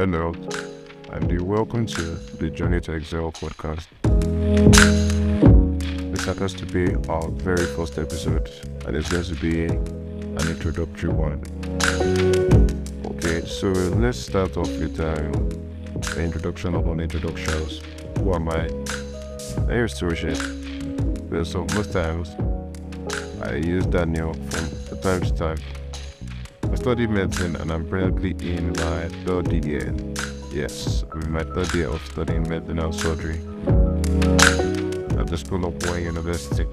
Hello, and you're welcome to the Journey to Excel podcast. This happens to be our very first episode, and it's going to be an introductory one. Okay, so let's start off with um, the introduction all introductions. Who am I? I'm your associate. So most times I use Daniel from time to time. Study medicine and I'm presently in my third year. Yes, I'm my third year of studying medicine and surgery at the School of Warren University.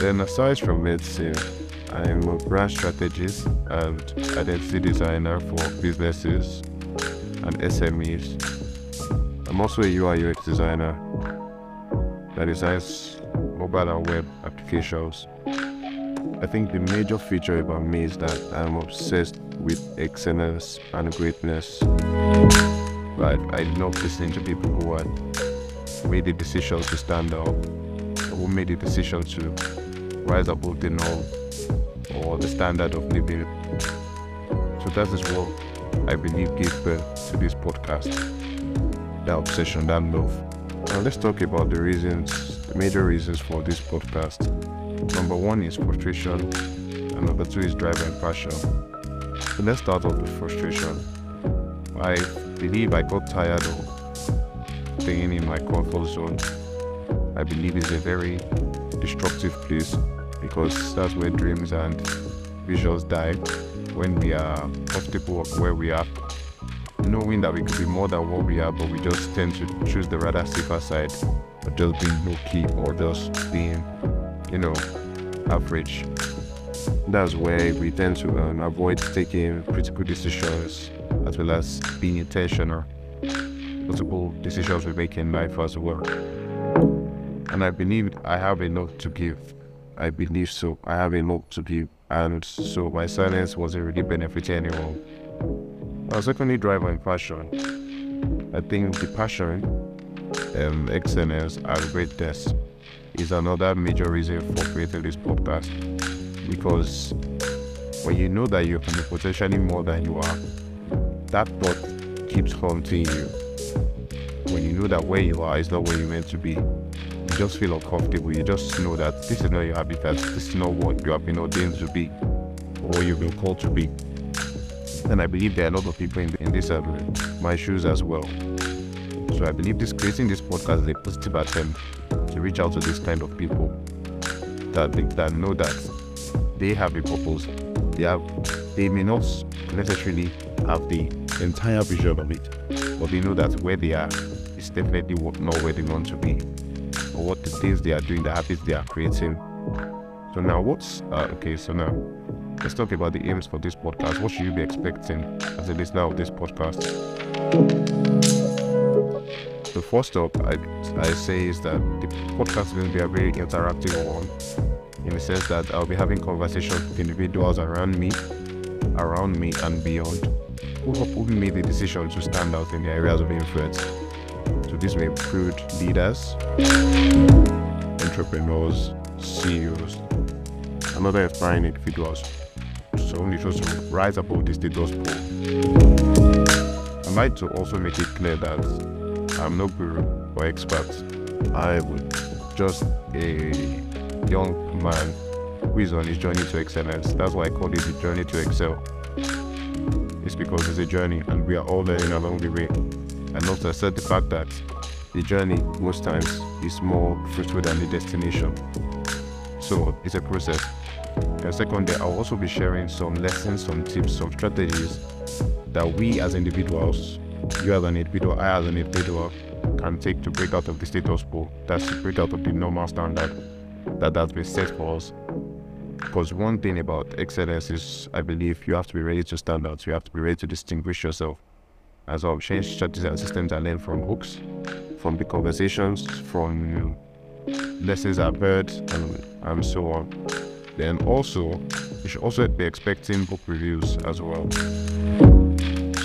Then aside from medicine, I'm a brand strategist and identity designer for businesses and SMEs. I'm also a UI UX designer that designs mobile and web applications. I think the major feature about me is that I'm obsessed with excellence and greatness. But I love listening to people who had made the decision to stand up, who made the decision to rise above the norm or the standard of living. So that is what I believe gave birth to this podcast. That obsession, that love. Now let's talk about the reasons, the major reasons for this podcast. Number one is frustration, and number two is drive and passion. So let's start off with frustration. I believe I got tired of staying in my comfort zone. I believe it's a very destructive place because that's where dreams and visions die when we are comfortable where we are knowing that we could be more than what we are but we just tend to choose the rather safer side of just being low key or just being you know average that's where we tend to um, avoid taking critical decisions as well as being intentional multiple decisions we make in life as well and i believe i have lot to give I believe so. I have lot to give, and so my silence wasn't really benefiting anyone. Uh, secondly, drive and passion. I think the passion, um, excellence, and greatness is another major reason for creating this podcast. Because when you know that you can be potentially more than you are, that thought keeps haunting you. When you know that where you are is not where you're meant to be, you just feel uncomfortable. You just know that this is not your habitat. This is not what you have been ordained to be, or you've been called to be. And I believe there are a lot of people in, in this uh, my shoes as well. So I believe this creating this podcast is a positive attempt to reach out to this kind of people that that know that they have a purpose. They have they may not necessarily have the entire vision of it, but they know that where they are is definitely not where they want to be or what the things they are doing, the habits they are creating. So now what's uh, okay? So now let's talk about the aims for this podcast. What should you be expecting as a listener of this podcast? The first up, I, I say is that the podcast is going to be a very interactive one, in the sense that I'll be having conversations with individuals around me, around me and beyond, who who made the decision to stand out in the areas of influence. So this may include leaders, entrepreneurs, CEOs, and other inspiring individuals. So only just to rise above the status quo. I'd like to also make it clear that I'm no guru or expert. I would just a young man who is on his journey to excellence. That's why I call it the journey to excel. It's because it's a journey and we are all learning along the way. And also accept the fact that the journey most times is more fruitful than the destination. So it's a process. And secondly, I'll also be sharing some lessons, some tips, some strategies that we as individuals, you as an individual, I as an individual, can take to break out of the status quo. That's to break out of the normal standard that has been set for us. Because one thing about excellence is, I believe, you have to be ready to stand out. You have to be ready to distinguish yourself. As well, change strategies and systems I learned from books, from the conversations, from lessons I've heard, and, and so on. Then also, you should also be expecting book reviews as well.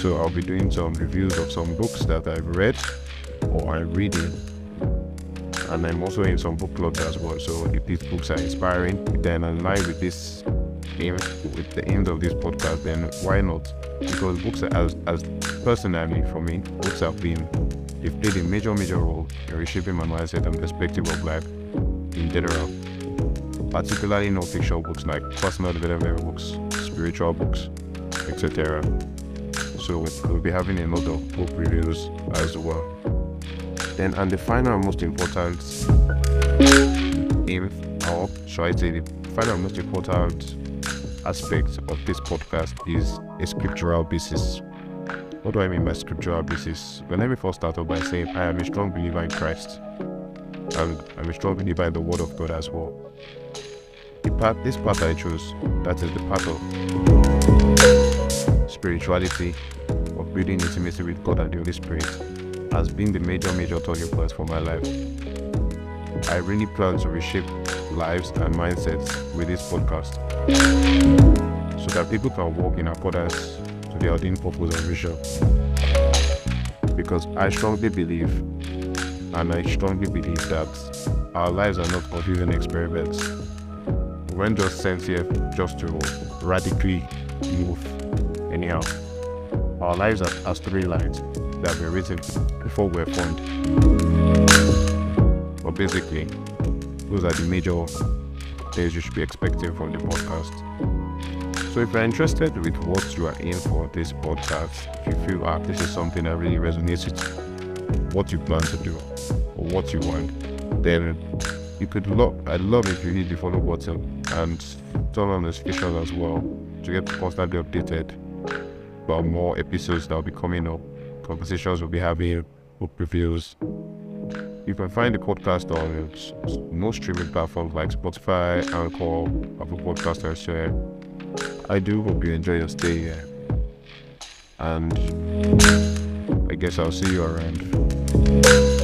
So I'll be doing some reviews of some books that I've read or I'm reading. And I'm also in some book clubs as well. So if these books are inspiring, then in line with this with the end of this podcast, then why not? Because books, are, as as personally for me, books have been they've played a major major role in reshaping my mindset and perspective of life in general. Particularly non-fiction books like personal development books, spiritual books, etc. So we'll be having a lot of book reviews as well. Then, and the final most important aim, or should I say, the final most important aspect of this podcast is a scriptural basis. What do I mean by scriptural basis? Well, me first start off by saying I am a strong believer in Christ. And I'm a strong believer in the Word of God as well. The path, this path I chose, that is the path of spirituality, of building intimacy with God and the Holy Spirit, has been the major, major turning point for my life. I really plan to reshape lives and mindsets with this podcast so that people can walk in accordance to their ordained purpose and vision. Because I strongly believe, and I strongly believe that our lives are not confusing experiments. We weren't just sent here just to radically move anyhow. Our lives are, are storylines that were written before we were formed. But basically, those are the major things you should be expecting from the podcast. So if you're interested with what you are in for this podcast, if you feel ah this is something that really resonates with what you plan to do or what you want, then you could love I'd love if you hit the follow button and turn on notifications as well to get constantly updated about more episodes that will be coming up, conversations we'll be having, book reviews, you can find the podcast on uh, most streaming platforms like Spotify, Anchor, Apple Podcasts, and I do hope you enjoy your stay here. And I guess I'll see you around.